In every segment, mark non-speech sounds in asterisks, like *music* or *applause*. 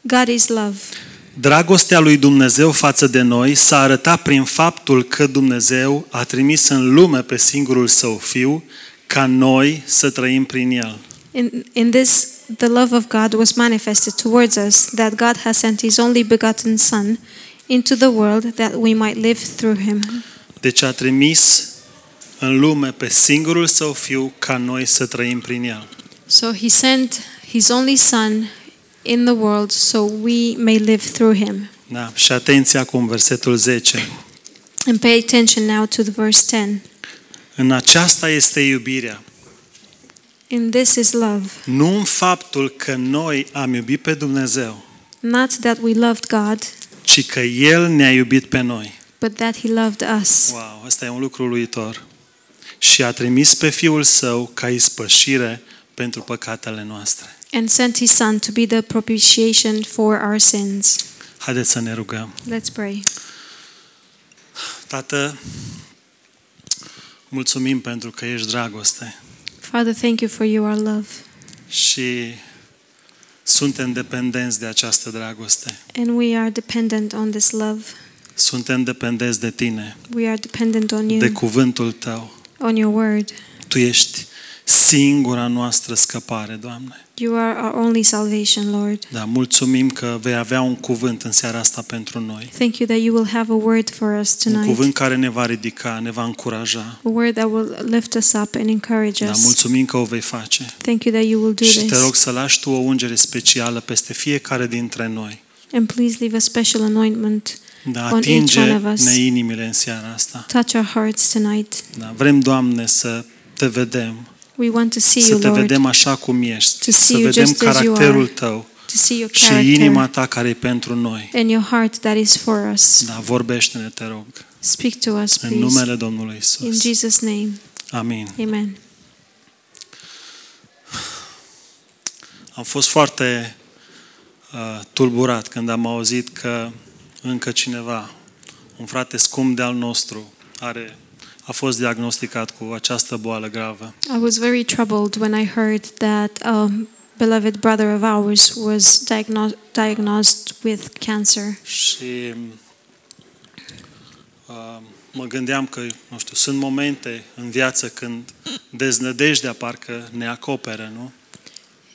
God is love. Dragostea lui Dumnezeu față de noi s-a arătat prin faptul că Dumnezeu a trimis în lume pe singurul său fiu ca noi să trăim prin el. In, in this, the love of God was manifested towards us, that God has sent His only begotten Son into the world that we might live through Him. Deci a trimis în lume pe singurul său fiu ca noi să trăim prin el. So He sent His only Son in the world so we may live through Him. Da? Și atenție acum, versetul 10. And pay attention now to the verse 10. În aceasta este iubirea. In this is love, Nu în faptul că noi am iubit pe Dumnezeu, not that we loved God, ci că El ne-a iubit pe noi. but that He loved us Wow, asta e un lucru uluitor. Și a trimis pe Fiul Său ca ispășire pentru păcatele noastre. And sent His Son to be the propitiation for our sins. Haideți să ne rugăm. Let's pray. Tată, mulțumim pentru că ești dragoste Father, thank you for your love. și suntem dependenți de această dragoste. And we are dependent on this love. Suntem dependenți de Tine, We are dependent on you, de cuvântul Tău. on your word. Tu ești singura noastră scăpare, Doamne. You are our only salvation, Lord. Da, mulțumim că vei avea un cuvânt în seara asta pentru noi. Thank you that you will have a word for us Un tonight. cuvânt care ne va ridica, ne va încuraja. A word that will lift us up and encourage Da, us. mulțumim că o vei face. Thank you that you will do Și te this. rog să lași tu o ungere specială peste fiecare dintre noi. And please leave a special anointment. Da, On each one of us. atinge-ne inimile în seara asta. Touch our hearts tonight. Da, vrem, Doamne, să te vedem, We want to see să you, te Lord. vedem așa cum ești, To see să you vedem just as you caracterul are. tău To see your și character inima ta care e pentru noi. and your heart that is for us. Da, vorbește-ne, te rog, Speak to us, în please. numele Domnului In Isus. Jesus' name. Amin. Amen. Am fost foarte uh, tulburat când am auzit că încă cineva, un frate scump de al nostru, are, a fost diagnosticat cu această boală gravă. I was very troubled when I heard that a beloved brother of ours was diagno- diagnosed with cancer. Și uh, mă gândeam că, nu știu, sunt momente în viață când deznădejdea parcă ne acoperă, nu?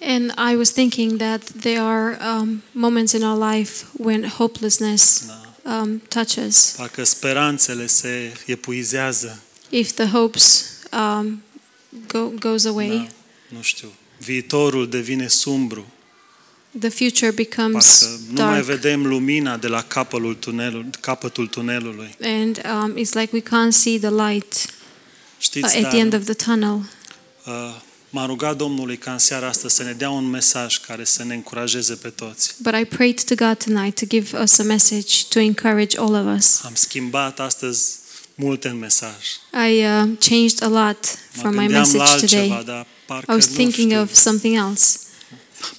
And I was thinking that there are um, moments in our life when hopelessness Da. Um, touches. Parcă speranțele se epuizează. If the hopes um, go, goes away, Da, nu știu, viitorul devine sumbru. the future becomes Parcă nu mai dark. vedem lumina de la capătul, tunelul, capătul tunelului. And um, it's like we can't see the light uh, Știți, at dar, the end of the tunnel. uh, m-a rugat Domnului ca în seara asta să ne dea un mesaj care să ne încurajeze pe toți. But I prayed to God tonight to give us a message to encourage all of us. Am schimbat astăzi multe în mesaj. I uh, changed a lot Mă from my gândeam la message altceva, today. dar parcă I was nu thinking știu, of something else.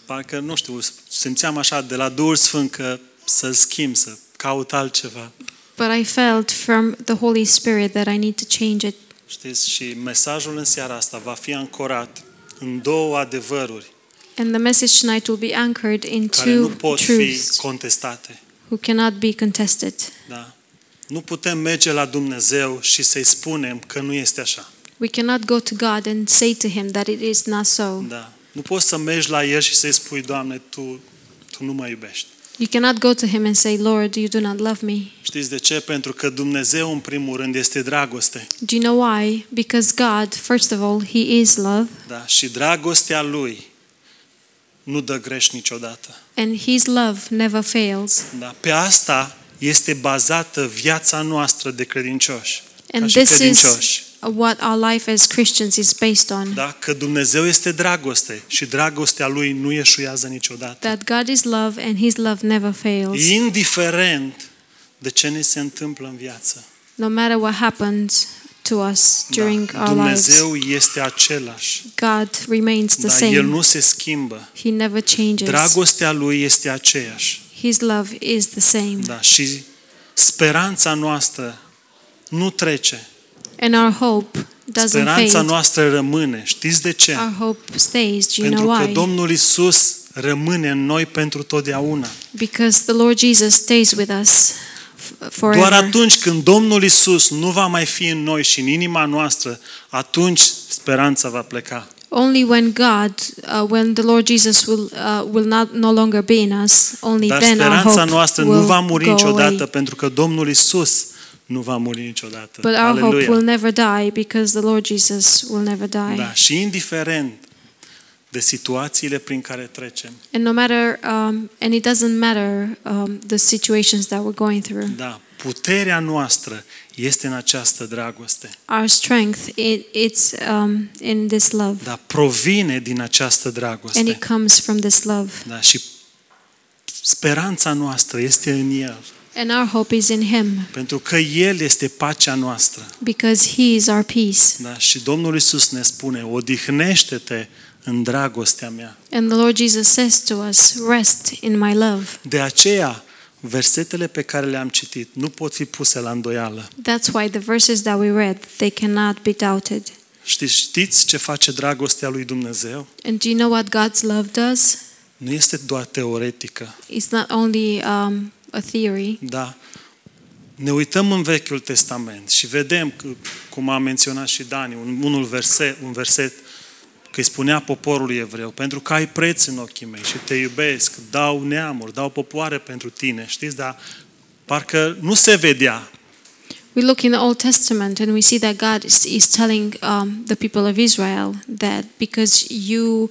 parcă nu știu, simțeam așa de la Duhul Sfânt că să-l schimb, să caut altceva. But I felt from the Holy Spirit that I need to change it. Știți, și mesajul în seara asta va fi ancorat în două adevăruri And the message tonight will be anchored in care nu two pot fi truths contestate. who cannot be contested. Da? Nu putem merge la Dumnezeu și să-i spunem că nu este așa. We cannot go to God and say to Him that it is not so. Da. Nu poți să mergi la El și să-i spui, Doamne, Tu, tu nu mă iubești. You cannot go to Him and say, Lord, you do not love me. Știți de ce? Pentru că Dumnezeu, în primul rând, este dragoste. Do you know why? Because God, first of all, He is love, Da? Și dragostea Lui nu dă greș niciodată. and His love never fails. Da? Pe asta este bazată viața noastră de credincioși. ca And și this is credincioși. What our life as Christians is based on. Da? Că Dumnezeu este dragoste și dragostea Lui nu ieșuiază niciodată. That God is love and His love never fails. Indiferent de ce ne se întâmplă în viață. No matter what happens to us during da? our lives, Dumnezeu este același. God remains the Da? El same. nu se schimbă. He never changes. Dragostea Lui este aceeași. His love is the same. Da? Și speranța noastră nu trece. And our hope doesn't Speranța fade. noastră rămâne. Știți de ce? Our hope stays. Do you Pentru know că why? Domnul Isus rămâne în noi pentru totdeauna. Because the Lord Jesus stays with us f- Doar forever. atunci când Domnul Isus nu va mai fi în noi și în inima noastră, atunci speranța va pleca. Only when God, uh, when the Lord Jesus will uh, will not no longer be in us, only Dar then our speranța hope noastră will nu va muri go niciodată away. pentru că Domnul Isus nu va muri niciodată. But our hope Aleluia. will never die because the Lord Jesus will never die. Da, și indiferent de situațiile prin care trecem, And no matter, um, and it doesn't matter um, the situations that we're going through. da, puterea noastră este în această dragoste. Our strength, it, it's um, in this love, Da, provine din această and dragoste. it comes from this love. Da, și speranța noastră este în El, And our hope is in Him pentru că El este pacea noastră. because He is our peace. Da, și Domnul Isus ne spune, odihnește-te în dragostea mea. And the Lord Jesus says to us, Rest in my love. De aceea, versetele pe care le-am citit nu pot fi puse la îndoială. That's why the verses that we read, they cannot be doubted. Știți, știți ce face dragostea lui Dumnezeu? And do you know what God's love does? Nu este doar teoretică, It's not only um, a theory. da. Ne uităm în Vechiul Testament și vedem, că, cum a menționat și Dani, un, unul verset, un verset că îi spunea poporului evreu, pentru că ai preț în ochii mei și te iubesc, dau neamuri, dau popoare pentru tine, știți, dar parcă nu se vedea. We look in the Old Testament and we see that God is, is telling um, the people of Israel that because you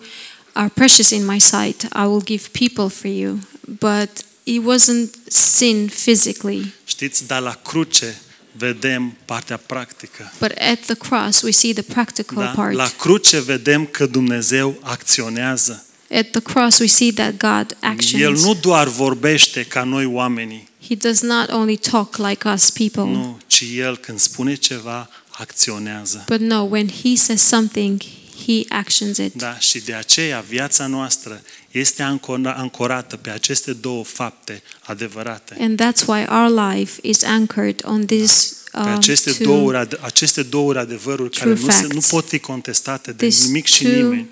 are precious in my sight, I will give people for you. But it wasn't sin physically. Știți, dar la cruce vedem partea practică. But at the cross, we see the practical Da? part. La cruce vedem că Dumnezeu acționează. At the cross, we see that God actions. El nu doar vorbește ca noi oamenii, He does not only talk like us people, nu, ci El când spune ceva, acționează. but no, when He says something, He actions it. Da, și de aceea viața noastră este ancora- ancorată pe aceste două fapte adevărate. And that's why our life is anchored on these Pe um, aceste two, două, ade- aceste două adevăruri care true nu, se, nu facts. pot fi contestate de these nimic și two nimeni.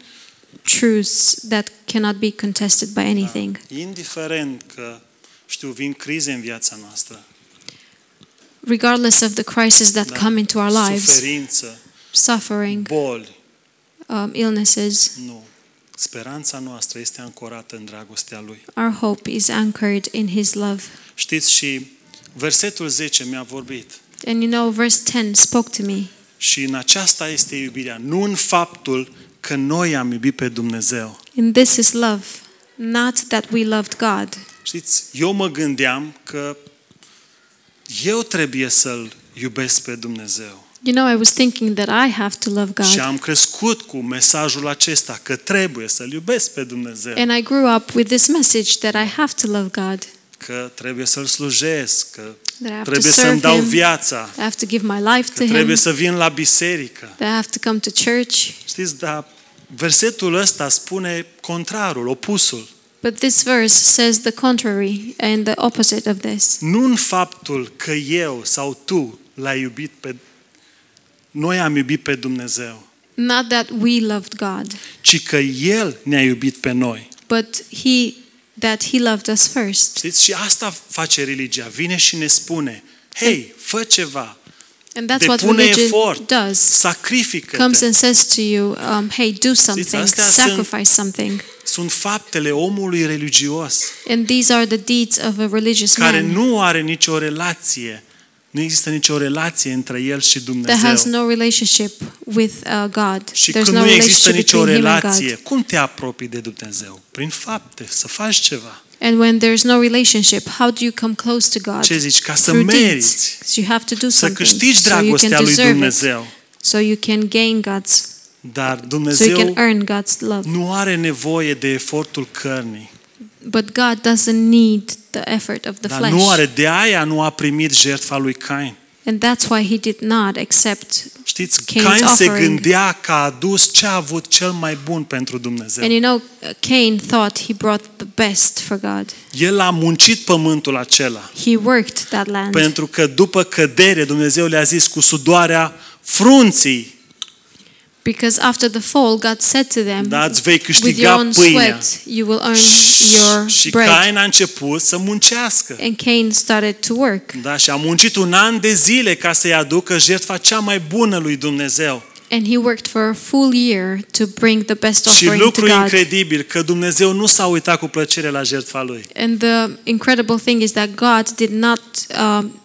truths that cannot be contested by anything. Indiferent că, știu, vin crize în viața noastră, Regardless of the crises that da, come into our lives, suferință, suffering, boli, um, illnesses, nu. Speranța noastră este ancorată în dragostea Lui. our hope is anchored in His love. Știți, și versetul 10 mi-a vorbit. And you know, verse 10 spoke to me. Și în aceasta este iubirea, nu în faptul că noi am iubit pe Dumnezeu. And this is love, not that we loved God. Știți, eu mă gândeam că eu trebuie să-L iubesc pe Dumnezeu. You know, I was thinking that I have to love Și God. am crescut cu mesajul acesta că trebuie să-L iubesc pe Dumnezeu. And I grew up with this message that I have to love God, Că trebuie să-L slujesc, că that I have to trebuie să-mi serve dau Him, viața, I have to give my life că to Him, trebuie să vin la biserică. that I have to come to church. Știți, dar versetul ăsta spune contrarul, opusul. But this verse says the contrary and the opposite of this. Nu în faptul că eu sau tu l-ai iubit pe... Noi am iubit pe Dumnezeu, Not that we loved God, ci că El ne-a iubit pe noi. but He that He loved us first. Știți? Și asta face religia. Vine și ne spune, hei, fă ceva, And that's what depune religion efort, does. sacrifică Comes and says to you, um, hey, do something, astea sunt- sacrifice something. Sunt faptele omului religios, And these are the deeds of a religious care man nu are nicio relație, nu există nicio relație între el și that has Dumnezeu. no relationship with uh, God. Și There's când no nu există relationship nicio between him and God. relație, cum te apropii de Dumnezeu? Prin fapte, să faci ceva. And when there's no relationship, how do you come close to God? Ce zici? Ca să Through meriți, deeds. So you have to do să something câștigi so you dragostea can lui deserve it. Dumnezeu. So you can gain God's, Dar so you Dumnezeu can earn God's love. nu are nevoie de efortul cărnii. But God doesn't need the effort of the Dar flesh. nu are, de aia nu a primit jertfa lui Cain. And that's why he did not accept. Știți, Cain's Cain se offering. gândea că a adus ce a avut cel mai bun pentru Dumnezeu. And you know, uh, Cain thought he brought the best for God. El a muncit pământul acela. He worked that land. Pentru că după cădere Dumnezeu le-a zis cu sudoarea frunții Because after the fall, God said to them, Da, îți vei with câștiga your own pâinea. sweat, you will earn your Și bread. Cain a început să muncească. And Cain started to work. Da, și a muncit un an de zile ca să-i aducă jertfa cea mai bună lui Dumnezeu. And he worked for a full year to bring the best Și offering to lucru God. incredibil, că Dumnezeu nu s-a uitat cu plăcere la jertfa lui. And the incredible thing is that God did not um,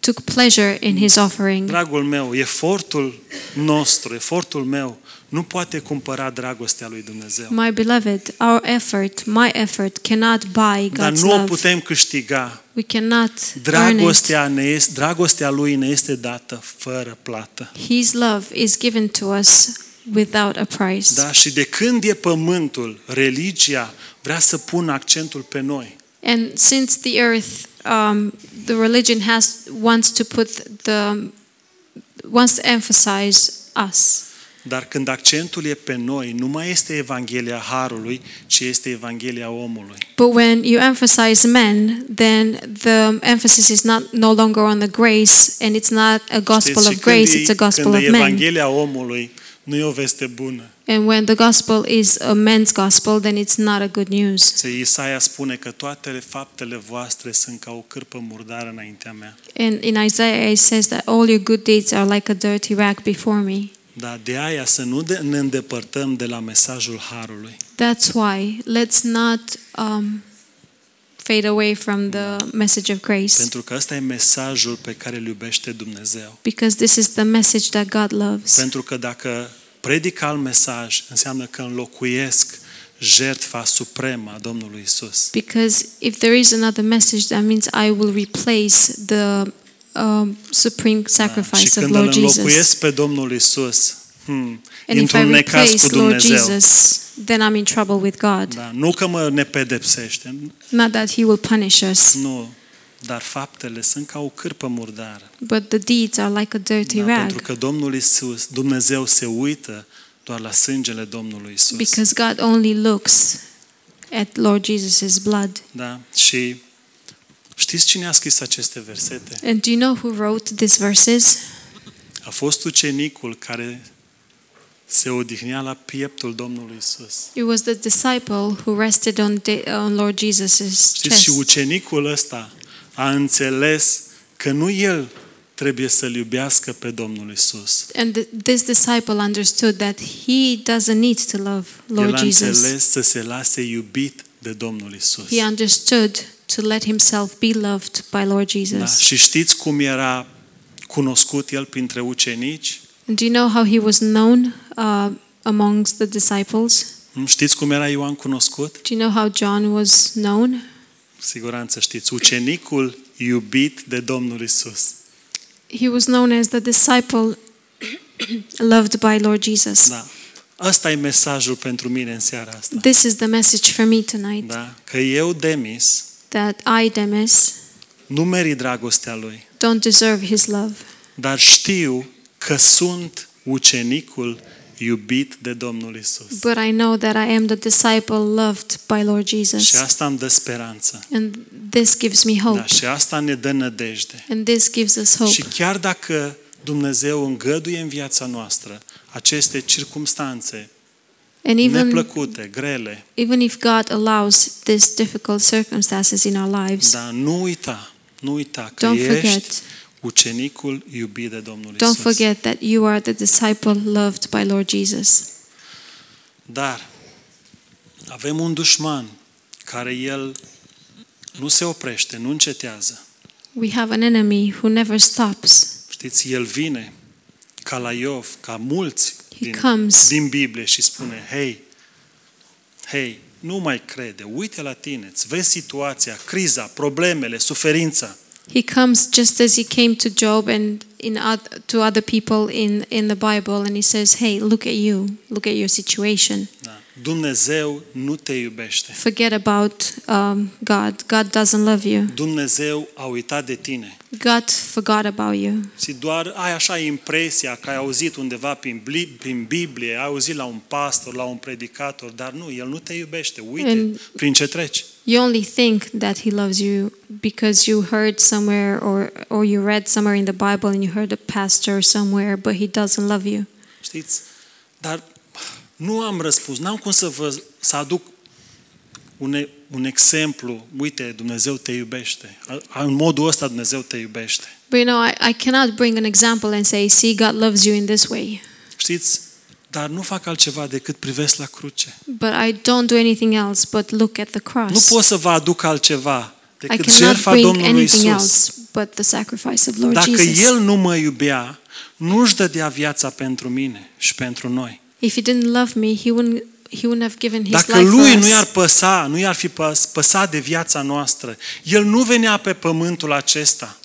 took pleasure in his offering. Dragul meu, efortul nostru, efortul meu, nu poate cumpăra dragostea lui Dumnezeu. My beloved, our effort, my effort cannot buy Dar God's nu o love. putem câștiga. We cannot earn it. Dragostea, ne este, dragostea lui ne este dată fără plată. His love is given to us without a price. Da? Și de când e pământul, religia vrea să pună accentul pe noi. And since the earth, um, the religion has wants to put the wants to emphasize us. Dar când accentul e pe noi, nu mai este Evanghelia Harului, ci este Evanghelia omului. But when you emphasize men, then the emphasis is not no longer on the grace, and it's not a gospel Știți, of și când grace; e- it's a gospel când of e men. Evanghelia omului, nu e o veste bună. And when the gospel is a man's gospel, then it's not a good news. Se Isaia spune că toate faptele voastre sunt ca o cârpă murdară înaintea mea. And in Isaiah, it says that all your good deeds are like a dirty rag before me. Dar de aia să nu de, ne îndepărtăm de la mesajul Harului. That's why let's not um, fade away from the message of grace, Pentru că ăsta e mesajul pe care îl iubește Dumnezeu. because this is the message that God loves. Pentru că dacă predic alt mesaj, înseamnă că înlocuiesc jertfa supremă a Domnului Isus. Because if there is another message, that means I will replace the um, supreme Da? Și sacrifice of când îl Lord Jesus. înlocuiesc pe Domnul Isus, hmm, And if I într-un necaz replace cu Lord Dumnezeu. Jesus, then I'm in trouble with God. Da, nu că mă ne pedepsește, Not that He will punish us, nu, dar faptele sunt ca o cârpă murdară. but the deeds are like a dirty Da, pentru rag. că Domnul Isus, Dumnezeu se uită doar la sângele Domnului Isus. Because God only looks at Lord Jesus' blood. Da? Și știți cine a scris aceste versete? And do you know who wrote these verses? A fost ucenicul care se odihnea la pieptul Domnului Isus. It was the disciple who rested on, de- on Lord Jesus' Știți, și chest. ucenicul ăsta a înțeles că nu el trebuie să-L iubească pe Domnul Isus. And th- this disciple understood that he doesn't need to love El Lord a Jesus. înțeles să se lase iubit de Domnul Isus. He understood to let himself be loved by Lord Da? Jesus. Și știți cum era cunoscut el printre ucenici? And do you know how he was known uh, amongst the disciples? Nu Știți cum era Ioan cunoscut? Do you know how John was known? Siguranță știți. Ucenicul iubit de Domnul Isus. He was known as the disciple loved by Lord Jesus. Da. Asta e mesajul pentru mine în seara asta. This is the message for me tonight Da? Că eu, Demis, that I, Demis, nu merit dragostea lui, don't deserve his love, dar știu că sunt ucenicul iubit de Domnul Isus. but I know that I am the disciple loved by Lord Și Jesus. asta îmi dă speranță. And this gives me hope. Da, și asta ne dă nădejde. And this gives us hope. Și chiar dacă Dumnezeu îngăduie în viața noastră aceste circumstanțe And even, neplăcute, grele, even if God allows these difficult circumstances in our lives, dar nu uita, nu uita că don't ești forget, ucenicul iubit de Domnul don't Isus. forget that you are the disciple loved by Lord Jesus. Dar avem un dușman care el nu se oprește, nu încetează. We have an enemy who never stops. Știți, el vine ca la Iov, ca mulți He din, comes. din Biblie și spune, hei, hei, nu mai crede, uite la tine, îți vezi situația, criza, problemele, suferința. He comes just as he came to Job and in oth- to other people in, in the Bible, and he says, Hey, look at you, look at your situation. Da. Dumnezeu nu te iubește. Forget about um, God. God doesn't love you. Dumnezeu a uitat de tine. God forgot about you. Și doar ai așa impresia că ai auzit undeva prin, Bli- prin Biblie, ai auzit la un pastor, la un predicator, dar nu, El nu te iubește. Uite And- prin ce treci. You only think that He loves you because you heard somewhere or, or you read somewhere in the Bible and you heard a pastor somewhere, but He doesn't love you. Știți, Dar nu am răspuns, n-am cum să vă să aduc un, e- un exemplu. Uite, Dumnezeu te iubește. A- În modul ăsta Dumnezeu te iubește. But you know, I, I cannot bring an example and say, see, God loves you in this way. Știți? Dar nu fac altceva decât privesc la cruce. But I don't do anything else but look at the cross. Nu pot să vă aduc altceva I decât cannot jertfa bring Domnului anything Isus. else but the sacrifice of Lord Dacă Jesus. El nu mă iubea, nu-și dădea viața pentru mine și pentru noi. If he didn't love me, he wouldn't he wouldn't have given his Dacă life Lui for nu i-ar us. păsa, nu i-ar fi păs, păsat de viața noastră, El nu venea pe pământul acesta.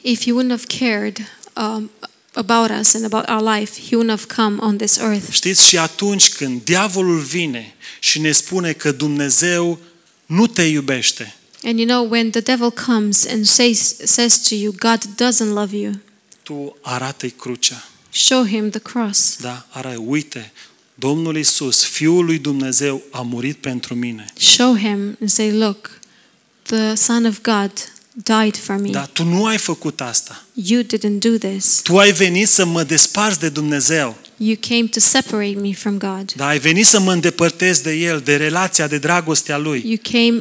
If he wouldn't have cared um, about us and about our life, he wouldn't have come on this earth. Știți, și atunci când diavolul vine și ne spune că Dumnezeu nu te iubește, And you know, when the devil comes and says says to you, God doesn't love you, tu arată-i crucea. show him the cross. Da? Arată, uite, Domnul Isus, Fiul lui Dumnezeu, a murit pentru mine. Show him and say, look, the Son of God died for me. Dar tu nu ai făcut asta. You didn't do this. Tu ai venit să mă desparți de Dumnezeu. You came to separate me from God. Dar ai venit să mă îndepărtezi de El, de relația, de dragostea Lui. You came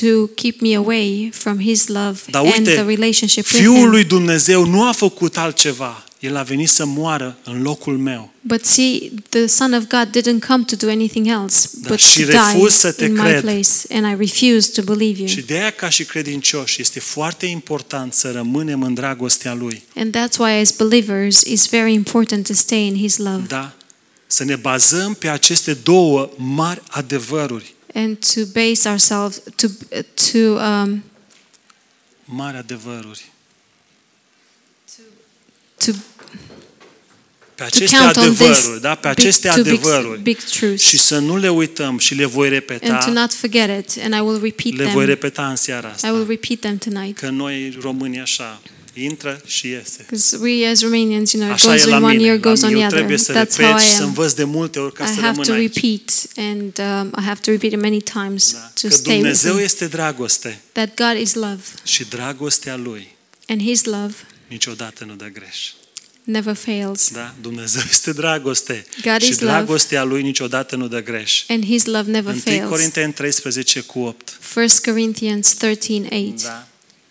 to keep me away from his love Dar and uite, the relationship with Fiul him. lui Dumnezeu nu a făcut altceva. El a venit să moară în locul meu. But see, the Son of God didn't come to do anything else Da, but și to refuz să die te in my cred. place, and I refuse to believe Și you. de aia, ca și credincioși, este foarte important să rămânem în dragostea Lui. And that's why, as believers, it's very important to stay in His love Da? Să ne bazăm pe aceste două mari adevăruri. and to base ourselves to to um, Mari adevăruri. to Pe to aceste count on this adevăruri, da? Pe big, aceste two big, adevăruri. big truths Și să nu le uităm și le voi and to repeta, not forget it. And I will repeat le voi them. repeta în seara I will asta. repeat them tonight. Că noi români așa, intră și iese. Because we as Romanians, you know, it Așa goes e in la one mine. ear, goes La on mine the eu trebuie other. să That's how repet I și să am. învăț de multe ori ca I să have rămân to aici. repeat, and um, I have to repeat it many times Da. to Că stay with Dumnezeu me. este dragoste That God is love, și dragostea Lui and His love niciodată nu dă greș. Never fails, Da? Dumnezeu este dragoste God și is love. dragostea Lui niciodată nu dă greș. and His love never 1 fails. Corinteni 13 cu 8. 1 Corinthians 13:8. Da?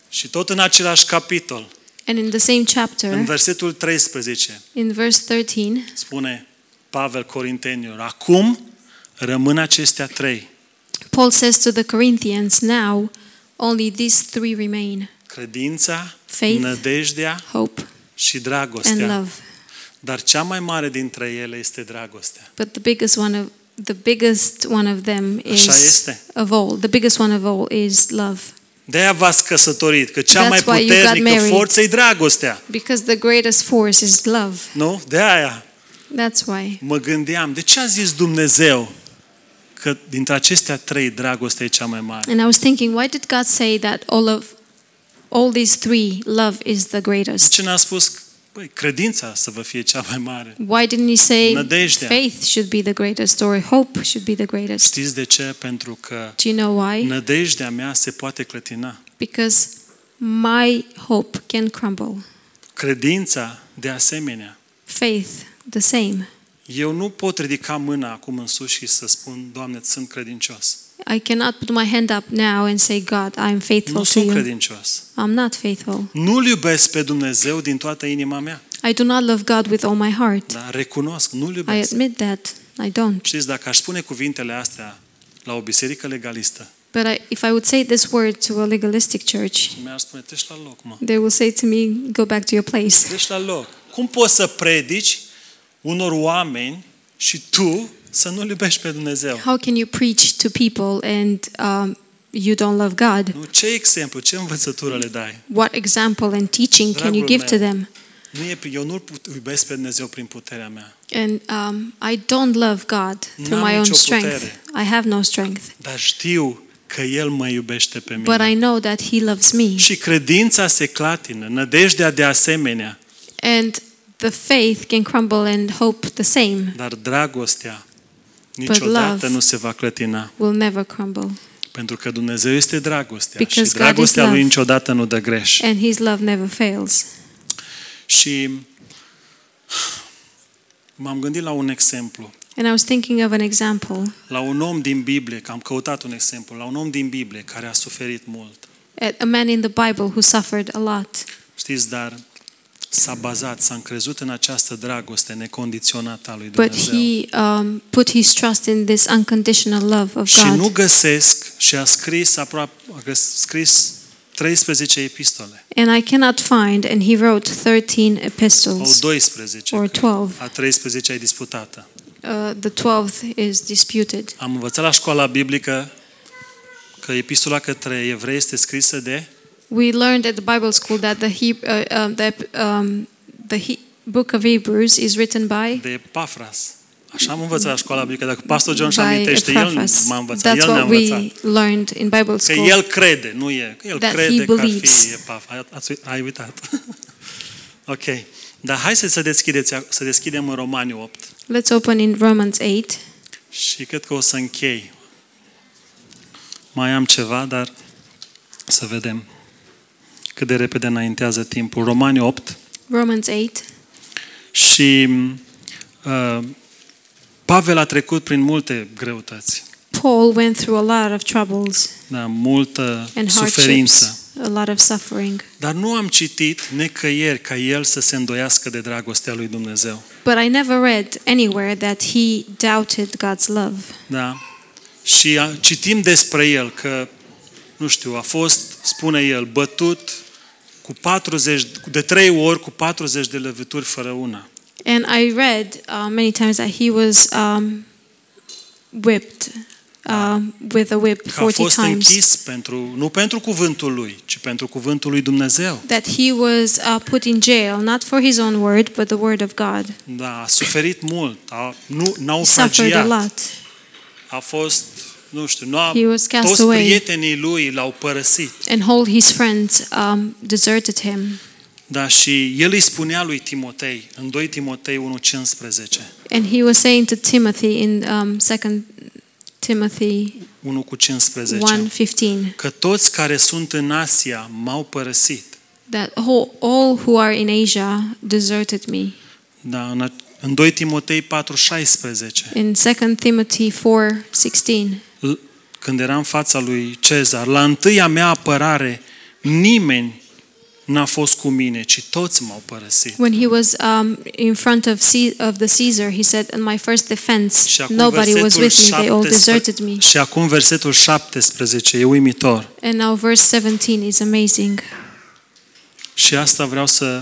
Și tot în același capitol, And in the same în chapter, versetul 13, in verse 13, spune Pavel Corintenilor, acum rămân acestea trei, Paul says to the Corinthians, Now only these three remain credința, Faith, nădejdea hope și and dragostea. love. Dar cea mai mare dintre ele este dragostea. But the biggest one of the biggest one of them is Așa este. of all. The biggest one of all is love. De-aia v-ați căsătorit, că cea That's mai why you got puternică married. forță e dragostea. Because the greatest force is love. Nu? De aia That's why. mă gândeam, de ce a zis Dumnezeu că dintre acestea trei dragostea e cea mai mare? And I was thinking, why did God say that all of all these three, love is the De greatest? ce n-a spus, băi, credința să vă fie cea mai mare? Why didn't he say Nădejdea. faith should be the greatest or hope should be the greatest? Știți de ce? Pentru că Do you know why? nădejdea mea se poate clătina. Because my hope can crumble. Credința, de asemenea. Faith, the same. Eu nu pot ridica mâna acum în sus și să spun, Doamne, sunt credincios. I cannot put my hand up now and say, God, I am faithful Nu to sunt you. credincios. I'm not faithful. Nu-L iubesc pe Dumnezeu din toată inima mea. I do not love God with all my heart. Dar recunosc, nu-L I iubesc. admit that. I don't. Știți, dacă aș spune cuvintele astea la o biserică legalistă, But I, if I would say this word to a legalistic church, mi-ar spune, treci la loc, mă. they will say to me, Go back to your place. Treci la loc. Cum poți să predici unor oameni și tu să nu-L iubești pe Dumnezeu? How can you preach to people and um, you don't love God? Nu? Ce exemplu, ce învățătură le dai? What example and teaching can you Dragul give to meu. them? Nu e, eu nu-L put- iubesc pe Dumnezeu prin puterea mea, And um, I don't love God through N-am my own nicio strength. putere. I have no strength. dar știu că El mă iubește pe But I mine. know that He loves me. Și credința se clatină, nădejdea de asemenea, And the faith can crumble and hope the same dar dragostea niciodată love- nu se va clătina. will never crumble. Pentru că Dumnezeu este dragostea Because și God dragostea is Lui love. niciodată nu dă greș. And His love never fails. Și m-am gândit la un exemplu. And I was thinking of an example La un om din Biblie, că am căutat un exemplu, la un om din Biblie care a suferit mult. at a man in the Bible who suffered a lot. Știți, dar s-a bazat, s-a încrezut în această dragoste necondiționată a lui But Dumnezeu. he um, put his trust in this unconditional love of Și nu God. găsesc și a scris aproape a găs- scris 13 epistole. And I cannot find, and he wrote 13 Sau epistles. 12. Or că 12. A 13 e disputată. Uh, the 12th is disputed. Am învățat la școala biblică că epistola către evrei este scrisă de We learned at the Bible school that the, he, uh, um, the, um, the he, book of Hebrews is written by de Epafras. Așa am învățat la școala biblică. Dacă pastor John și by amintește, el Epaphras. m-a învățat, That's el ne-a what we învățat. learned in Bible Că school. el crede, nu e. Că el That crede he că ar believes. fi Epafras. Ați, ai uitat. *laughs* ok. Dar hai să, să, deschideți, să deschidem în Romani 8 Let's open in Romans 8. și cred că o să închei. Mai am ceva, dar să vedem cât de repede înaintează timpul. Romani 8 Romans 8. și uh, Pavel a trecut prin multe greutăți, Paul went through a lot of troubles da, multă and suferință. hardships, a lot of suffering. Dar nu am citit necăieri ca el să se îndoiască de dragostea lui Dumnezeu. But I never read anywhere that he doubted God's love. Da? Și a, citim despre el că, nu știu, a fost, spune el, bătut cu 40, de trei ori cu 40 de lovituri fără una. And I read uh, many times that he was um, whipped um, with a whip Că a 40 fost times. închis pentru, nu pentru cuvântul lui, ci pentru cuvântul lui Dumnezeu. That he was uh, put in jail, not for his own word, but the word of God. Da, a suferit mult, a, nu, He suffered a naufragiat, lot. a fost, nu știu, nu a, He was cast toți away. prietenii lui l-au părăsit. And all his friends um, deserted him. Da, și el îi spunea lui Timotei, în 2 Timotei 1,15, And he was saying to Timothy in um, 2 Timothy 1 cu 15, 1.15 că toți care sunt în Asia m-au părăsit. that all, all who are in Asia deserted me. Da, în, a- în 2 Timotei 4,16, In 2 Timothy 4.16 l- când era în fața lui Cezar, la întâia mea apărare, nimeni n-a fost cu mine, ci toți m-au părăsit. When he was um, in front of, Ce- of the Caesar, he said, "In my first defense, Și acum, nobody was with me; they all 17 deserted me." și acum versetul 17 e uimitor. And now verse 17 is amazing. Și asta vreau să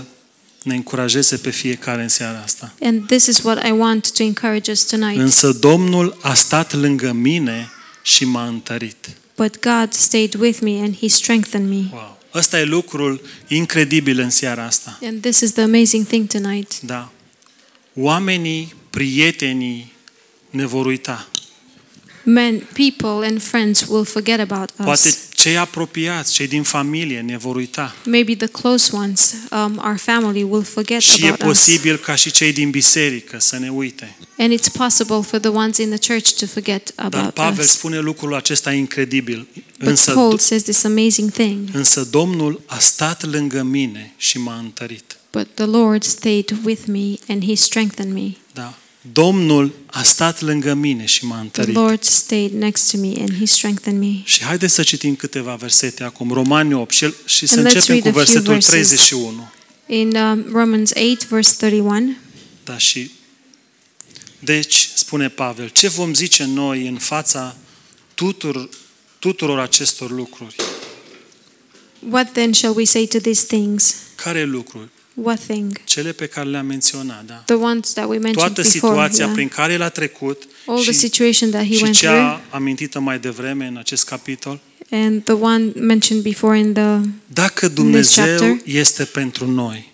ne încurajeze pe fiecare în seara asta. And this is what I want to encourage us tonight. Însă Domnul a stat lângă mine și m-a întărit. But God stayed with me and He strengthened me. Wow. Ăsta e lucrul incredibil în seara asta. And this is the amazing thing tonight. Da. Oamenii, prietenii ne vor uita. Men, people, and friends will forget about Poate us. Cei apropiați, cei din familie ne vor uita. Maybe the close ones, um, our family, will forget Și e about us. posibil ca și cei din biserică să ne uite. And it's possible for the ones in the church to forget Dar about Pavel us. spune lucrul acesta incredibil. But Însă, Paul says this amazing thing. însă Domnul a stat lângă mine și m-a întărit. But the Lord stayed with me and He strengthened me. Da. Domnul a stat lângă mine și m-a The întărit. Lord stayed next to me and He strengthened me. Și haideți să citim câteva versete acum. Romani 8 și, și să And let's începem read cu a few versetul verses. 31. In um, Romans 8, verse 31, Da, și deci, spune Pavel, ce vom zice noi în fața tuturor, tuturor acestor lucruri? what then shall we say to these things? Care lucruri? What thing? Cele pe care le-am menționat, da? The ones that we mentioned Toată before. situația yeah. prin care el a trecut All the și, situation that he și went through, cea amintită mai devreme în acest capitol. and the one mentioned before in the Dacă chapter. Dumnezeu este pentru noi,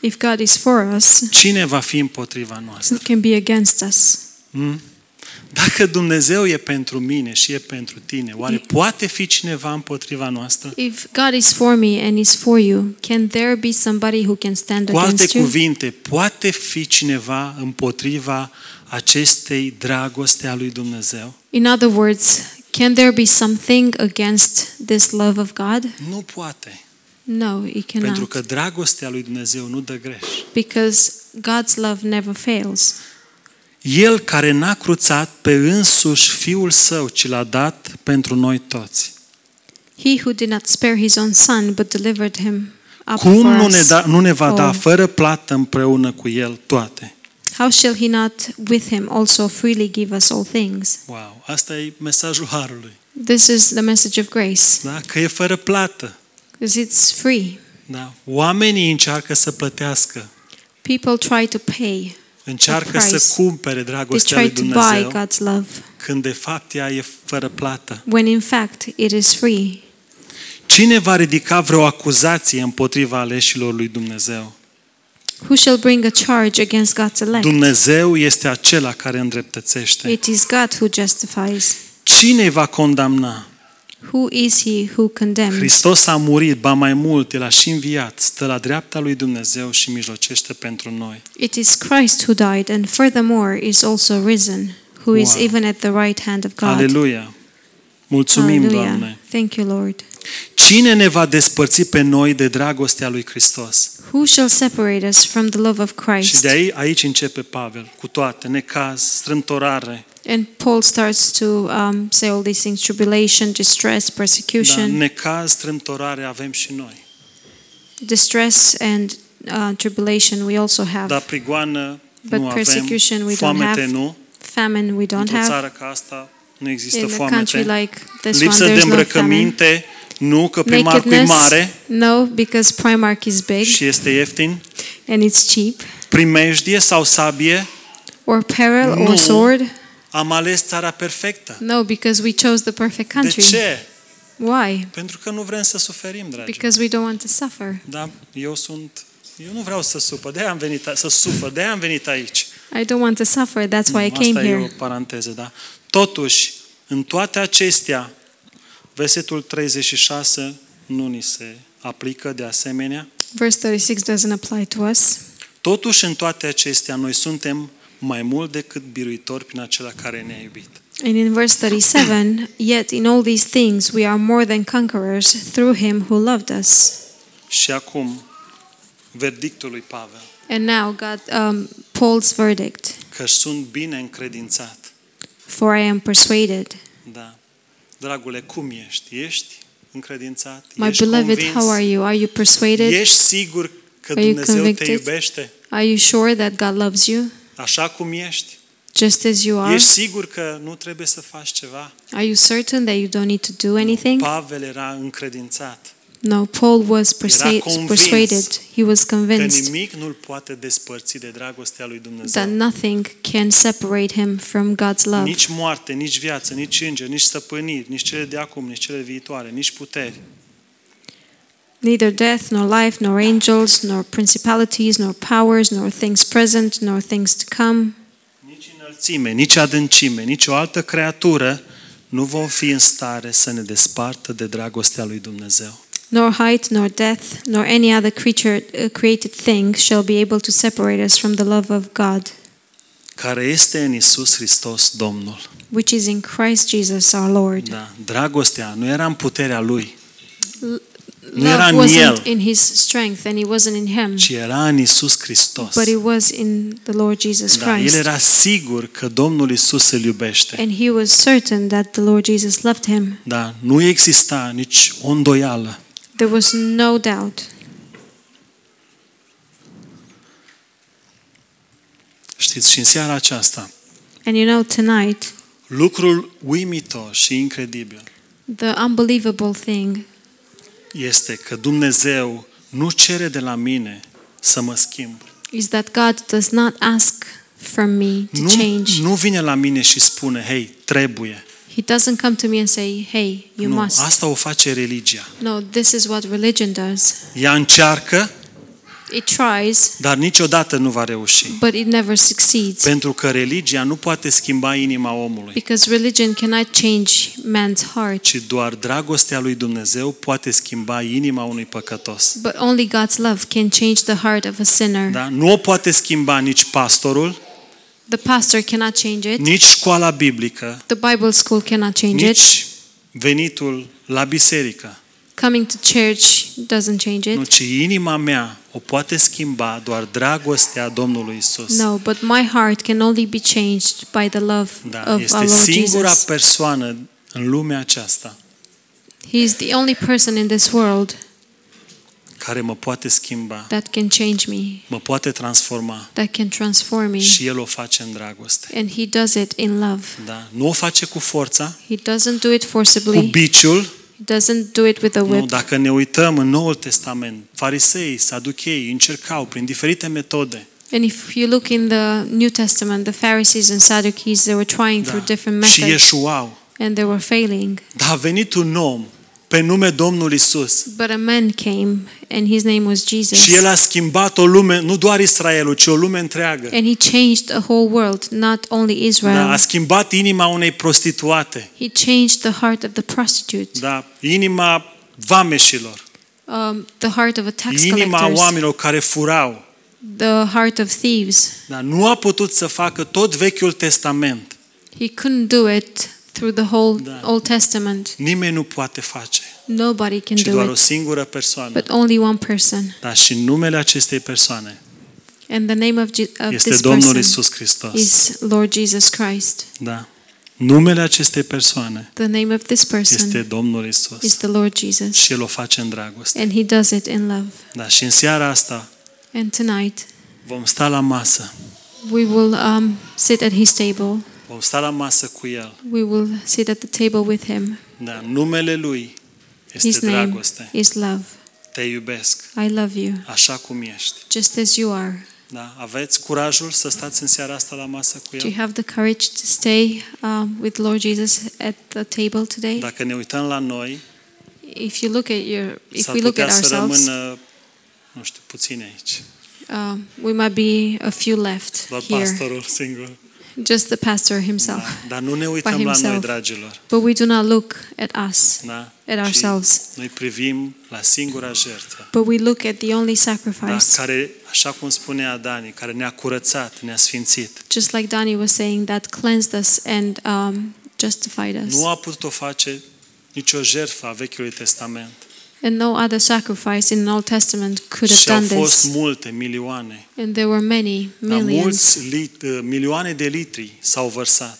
if God is for us, cine va fi împotriva noastră? who can be against us? Hmm? Dacă Dumnezeu e pentru mine și e pentru tine, oare poate fi cineva împotriva noastră? If God is for me and is for you, can there be somebody who can stand Cu alte against you? cuvinte, poate fi cineva împotriva acestei dragoste a lui Dumnezeu? In other words, can there be something against this love of God? Nu poate. No, it Pentru cannot. că dragostea lui Dumnezeu nu dă greș. Because God's love never fails. El care n-a cruțat pe însuși Fiul Său, ci l-a dat pentru noi toți. He who did not spare his own son, but delivered him up Cum for nu ne, us da, nu ne va da all. fără plată împreună cu El toate? How shall he not with him also freely give us all things? Wow, asta e mesajul Harului. This is the message of grace. Da? Că e fără plată. Because it's free. Da? Oamenii încearcă să plătească, People try to pay. Încearcă A să price. cumpere They dragostea try lui to buy Dumnezeu, God's love. când de fapt ea e fără plată. When in fact it is free. Cine va ridica vreo acuzație împotriva aleșilor lui Dumnezeu? Who shall bring a charge against God's elect? Dumnezeu este acela care îndreptățește. It is God who justifies. Cine îi va condamna? Who is he who condemns? Hristos a murit, ba mai mult, El a și înviat, stă la dreapta lui Dumnezeu și mijlocește pentru noi. It is Christ who died, and furthermore is also risen, who is Wow. even at the right hand of God. Aleluia! Mulțumim, Hallelujah. Doamne! Thank you, Lord. Cine ne va despărți pe noi de dragostea lui Hristos? Who shall separate us from the love of Și Christ? de aici, aici începe Pavel, cu toate, necaz, strâmtorare, And Paul starts to um, say all these things tribulation, distress, da, persecution. necaz, strâmtorare avem și noi. Distress and uh, tribulation we also have. Dar prigoană But nu avem, persecution we don't foamete have. nu, Famine we don't într-o have. țară ca asta nu există In a country foamete. like this Lipsă one, de there's no famine. îmbrăcăminte, nu, că primarul e Nakedness, mare no, because Primark is big și este ieftin. and it's cheap. Primejdie sau sabie, Or peril Nu. or sword. Am ales țara perfectă. No, because we chose the perfect De country. ce? Why? Pentru că nu vrem să suferim, dragi. Because we don't want to suffer. Da, eu sunt eu nu vreau să sufăr, de am venit a- să sufăr, de am venit aici. I don't want to suffer. That's why I Asta came e o here. paranteză, da? Totuși, în toate acestea, versetul 36 nu ni se aplică de asemenea. Verse 36 doesn't apply to us. Totuși, în toate acestea, noi suntem mai mult decât biruitori prin acela care ne-a iubit. And in verse 37, yet in all these things we are more than conquerors through him who loved us. Și acum, verdictul lui Pavel, And now God um, Paul's verdict, că sunt bine încredințat. for I am persuaded. Da. Dragule, cum ești? Ești încredințat? My ești beloved, convins? how are you? Are you persuaded? Ești sigur că Are you Dumnezeu te convicted? iubește? Are you sure that God loves you Așa cum ești? just as you are? Ești sigur că nu trebuie să faci ceva? Are you certain that you don't need to do anything? Pavel era încredințat No, Paul was persuaded. convins persuaded. He was că convinced nimic nu-l poate despărți de dragostea lui that Dumnezeu. nothing can separate him from God's love. Nici moarte, nici viață, nici înger, nici stăpâniri, nici cele de acum, nici cele viitoare, nici puteri. Neither death, nor life, nor angels, nor principalities, nor powers, nor things present, nor things to come, Nici înălțime, nici adâncime, nici o altă creatură nu vom fi în stare să ne despartă de dragostea lui Dumnezeu. nor height, nor death, nor any other creature, uh, created thing shall be able to separate us from the love of God, care este în Isus Hristos Domnul. which is in Christ Jesus our Lord. Da, dragostea nu era în puterea lui, Nu era Love în wasn't el. in his strength and it wasn't in him, ci era în Isus Hristos. but it was in the Lord Jesus Da, el Christ. era sigur că Domnul Isus îl iubește. And he was certain that the Lord Jesus loved him. Da, nu exista nici o îndoială. There was no doubt. Știți, și în seara aceasta, And you know, tonight, lucrul uimitor și incredibil the unbelievable thing este că Dumnezeu nu cere de la mine să mă schimb. is that God does not ask from me to Nu, change. nu vine la mine și spune, hei, trebuie. He doesn't come to me and say, hey, you nu, must. asta o face religia. No, this is what religion does. Ea încearcă, It tries, dar niciodată nu va reuși. but it never succeeds. Pentru că religia nu poate schimba inima omului, Because religion cannot change man's heart, ci doar dragostea lui Dumnezeu poate schimba inima unui păcătos. but only God's love can change the heart of a sinner. Da? Nu o poate schimba nici pastorul, The pastor cannot change it. nici școala biblică, The Bible school cannot change it. nici venitul la biserică. Coming to church doesn't change Nu, it. ci inima mea o poate schimba doar dragostea Domnului Isus. No, but my heart can only be changed by the love Da, of our este Lord singura Jesus. persoană în lumea aceasta He is the only person in this world care mă poate schimba, that can change me, mă poate transforma that can transform me. și El o face în dragoste. And he does it in love. Da? Nu o face cu forța, He doesn't do it cu forcibly. biciul. He doesn't do it with a Nu, whip. dacă ne uităm în Noul Testament, farisei, saduchei încercau prin diferite metode And if you look in the New Testament, the Pharisees and Sadducees, they were trying through different Da. și methods ieșuau. and they were failing. Dar a venit un om pe nume Domnul Isus But a man came and his name was Jesus. și El a schimbat o lume, nu doar Israelul, ci o lume întreagă. And he changed a whole world, not only Da, Israel. a schimbat inima unei prostituate, He changed the heart of the prostitute, da, inima vameșilor, um, the heart of a tax inima collectors, oamenilor care furau. the heart of thieves. Da, nu a putut să facă tot Vechiul Testament. He couldn't do it through the whole Da. Old Testament. Nimeni nu poate face, Nobody can ci do doar o it, singură persoană. but only one person. Da, și în numele acestei persoane And the name of, Je- of este this Domnul person Isus Hristos. is Lord Jesus Christ. Da. Numele acestei persoane The name of this este person Domnul is Isus. the Lord Jesus. Și El o face în dragoste. And he does it in love. Da, și în seara asta And tonight vom sta la masă. we will um, sit at his table. Vom sta la masă cu El. We will sit at the table with him. Da, numele Lui His este name dragoste. is love. Te iubesc I love you, așa cum ești. just as you are. Da? Aveți curajul să stați în seara asta la masă cu Do you El? have the courage to stay um, with Lord Jesus at the table today? Dacă ne uităm la noi, If you look at your, if s-ar we look putea at să ourselves, rămână, nu știu, puțini aici. um, we might be a few left Doar here, pastorul singur. Just the pastor himself. Da. Dar nu ne uităm la noi, himself. dragilor. But we do not look at us, Da? at Ci ourselves, Noi privim la singura jertfă. but we look at the only Da? sacrifice. Care, așa cum spunea Dani, care ne-a curățat, ne-a sfințit. Just like Danny was saying, that cleansed us and um, justified us. Nu a putut-o face nicio jertfă a Vechiului Testament. And no other sacrifice in the Old Testament could have Și au done fost this. multe, milioane. And there were many, Dar millions, mulți lit, uh, milioane de litri s-au vărsat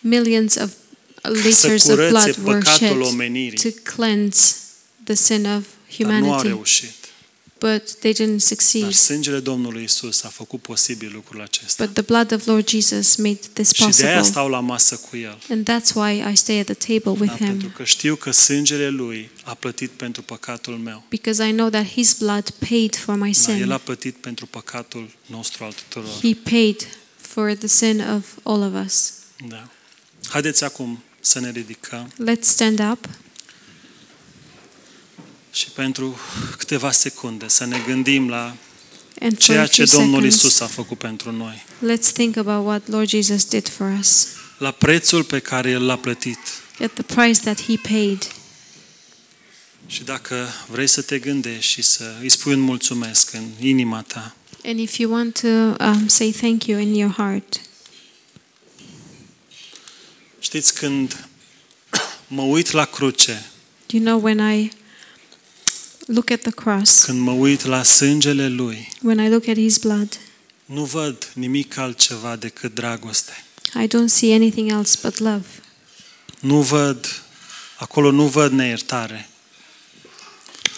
millions of să liters of curățe blood were păcatul shed omenirii. to cleanse the sin of Dar nu au humanity, reușit. But they didn't Dar succeed. sângele Domnului Isus a făcut posibil lucrul acesta. But the blood of Lord Jesus made this Și de aia possible. stau la masă cu El. And that's why I stay at the table with Da, pentru him, că știu că sângele Lui a plătit pentru păcatul meu. because I know that his blood paid for my Da, el a sin. plătit pentru păcatul nostru al tuturor. He paid for the sin of all of us. Da. Haideți acum să ne ridicăm Let's stand up și pentru câteva secunde să ne gândim la and for ceea a ce few Domnul seconds, Isus a făcut pentru noi. let's think about what Lord Jesus did for us, La prețul pe care El l-a plătit. at the price that he paid. Și dacă vrei să te gândești și să îi spui un mulțumesc în inima ta, And if you want to um, say thank you in your heart, știți când mă uit la cruce, you know, when I look at the cross, când mă uit la sângele Lui, when I look at his blood, nu văd nimic altceva decât dragoste. I don't see anything else but love. Nu văd, acolo nu văd neiertare,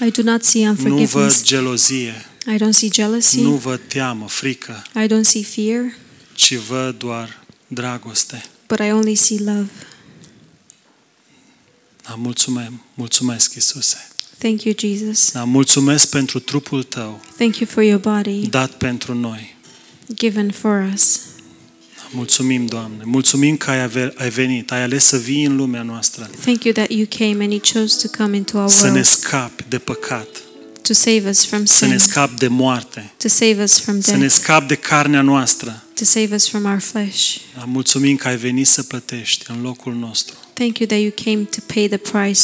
I do not see nu văd unforgiveness. gelozie, I don't see jealousy. nu văd teamă, frică, I don't see fear, ci văd doar dragoste. but I only see love. Da, mulțumim, mulțumesc, Iisuse. Thank you, Jesus. Da, mulțumesc pentru trupul Tău, Thank you for your body dat pentru noi. given for us. Da, mulțumim, Doamne. Mulțumim că ai ave- ai venit, ai ales să vii în lumea noastră, Thank you that you came and you chose to come into our să ne world scapi de păcat, to save us from să ne sin, scapi de moarte, to save us from să ne death, scapi de carnea noastră. to save us from our flesh. Da, mulțumim că ai venit să plătești în locul nostru. Thank you that you came to pay the price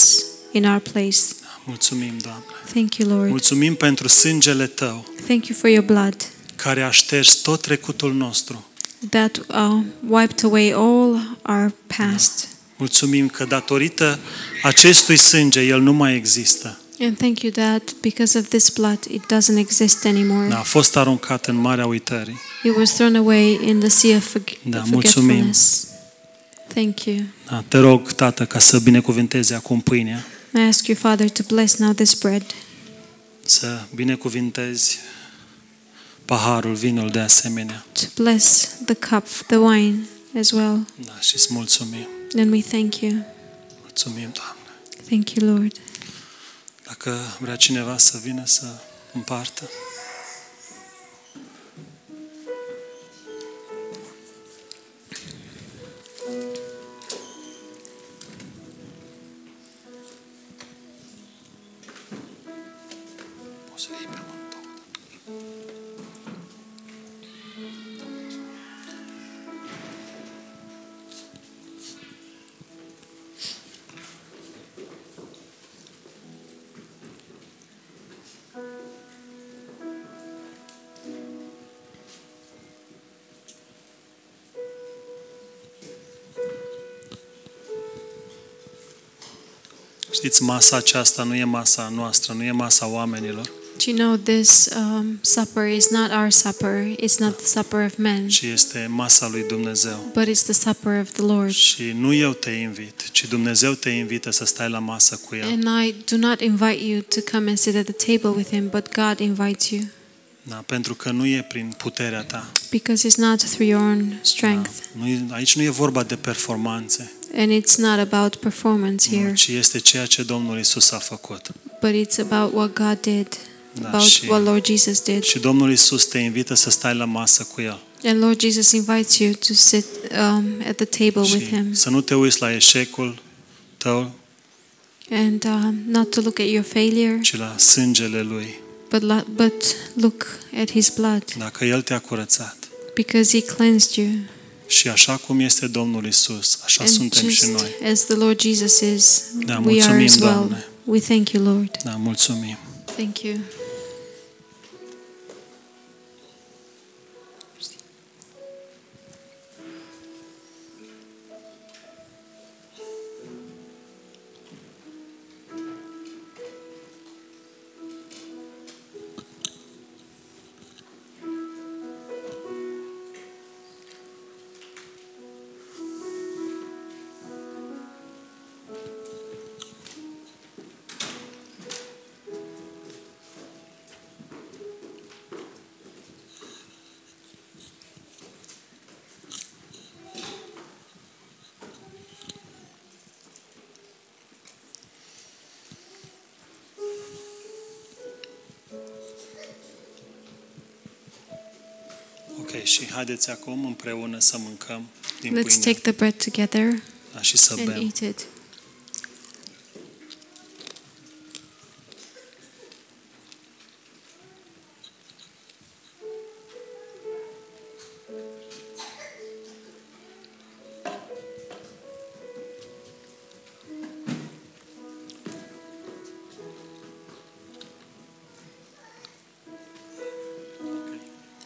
in our place. Da, mulțumim, Doamne. Thank you, Lord. Mulțumim pentru sângele Tău, Thank you for your blood care a șters tot trecutul nostru. that uh, wiped away all our past. Mulțumim că datorită acestui sânge El nu mai există. And thank you that because of this blood, it doesn't exist anymore. Da, a fost aruncat în marea uitării. It was thrown away in the sea of forg- Da, forgetfulness. Thank you. Da, te rog, Tată, ca să binecuvintezi acum pâinea, I ask you, Father, to bless now this bread, să binecuvintezi paharul, vinul de asemenea. to bless the cup, the wine as well. Da, și îți mulțumim. And we thank you. Mulțumim, Doamne. Thank you, Lord. Dacă vrea cineva să vină să împartă. Știți, masa aceasta nu e masa noastră, nu e masa oamenilor, Do you know this um, supper is not our supper, it's not the supper of men, ci este masa lui Dumnezeu. but it's the supper of the Lord. Și nu eu te invit, ci Dumnezeu te invită să stai la masă cu El. And I do not invite you to come and sit at the table with him, but God invites you Da, pentru că nu e prin puterea ta. because it's not through your own strength. Nu e, aici nu e vorba de performanțe, And it's not about performance nu, here, ci este ceea ce Domnul Isus a făcut. but it's about what God did, Da, about și, what Lord Jesus did. și Domnul Isus te invită să stai la masă cu El. And Lord Jesus invites you to sit um, at the table with Și him să nu te uiți la eșecul tău, and um, not to look at your failure, ci la sângele Lui. but, lo- but look at his blood Dacă El te-a curățat. because he cleansed you. Și așa cum este Domnul Isus, așa And suntem și just noi. as the Lord Jesus is, Da, we are mulțumim, as well. Doamne. We thank you, Lord. Da, mulțumim. Thank you. Și haideți acum împreună să mâncăm din Let's pâine take the bread together da, și să and bem. eat it.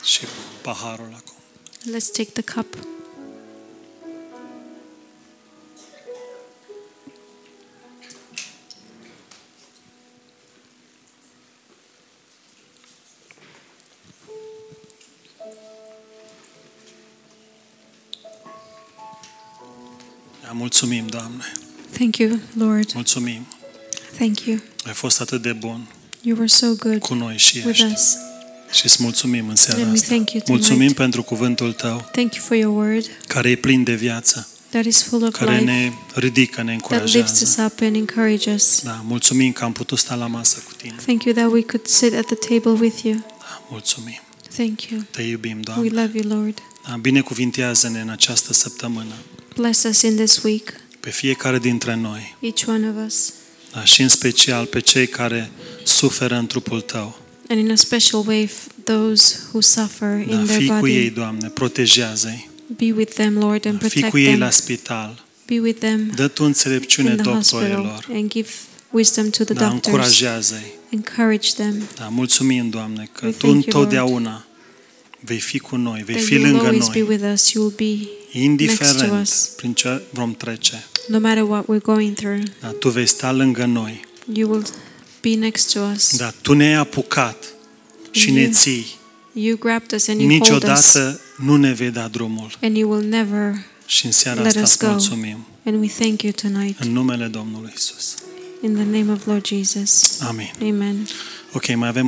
Și paharul acum. Let's take the cup. Mulțumim, Doamne. Thank you, Lord. Mulțumim. Thank you. Ai fost atât de bun You were so good cu noi și with ești. us. Și îți mulțumim în seara And we asta. thank you tonight. Mulțumim pentru cuvântul Tău, Thank you for your word care e plin de viață, that is full of care life, ne ridică, ne that lifts us încurajează. up and encourages us. Da, mulțumim că am putut sta la masă cu Tine. Thank you that we could sit at the table with you. Da, mulțumim. Thank you. Te iubim, We Doamne. love you, Lord. Da, binecuvintează-ne în această săptămână Bless us in this week, pe fiecare dintre noi, each one of us, da, și în special pe cei care suferă în trupul Tău. And in a special way f- those who suffer Da, in their fii cu ei, body. Doamne, protejează-i. Be with them, Lord, and Da, fii protect cu ei la them. spital. Be with them Dă Tu înțelepciune in the hospital doctorilor. and give wisdom to the Da, doctors. încurajează-i. Encourage them Da, mulțumim, Doamne, că We Tu thank you, întotdeauna vei fi cu noi, vei that fi you will lângă always be noi, with us. You will be next to indiferent us. prin ce vom trece. no matter what we're going through. Da, tu vei sta lângă noi You will be next to us. Da, Tu ne-ai apucat și ne You- ții. You grabbed us and you hold us, Niciodată nu ne vei da drumul. and you will never. Și în seara Let asta us îți go. mulțumim. And we thank you tonight În numele Domnului Isus. in the name of Lord Jesus. Amin. Amen. Ok, mai avem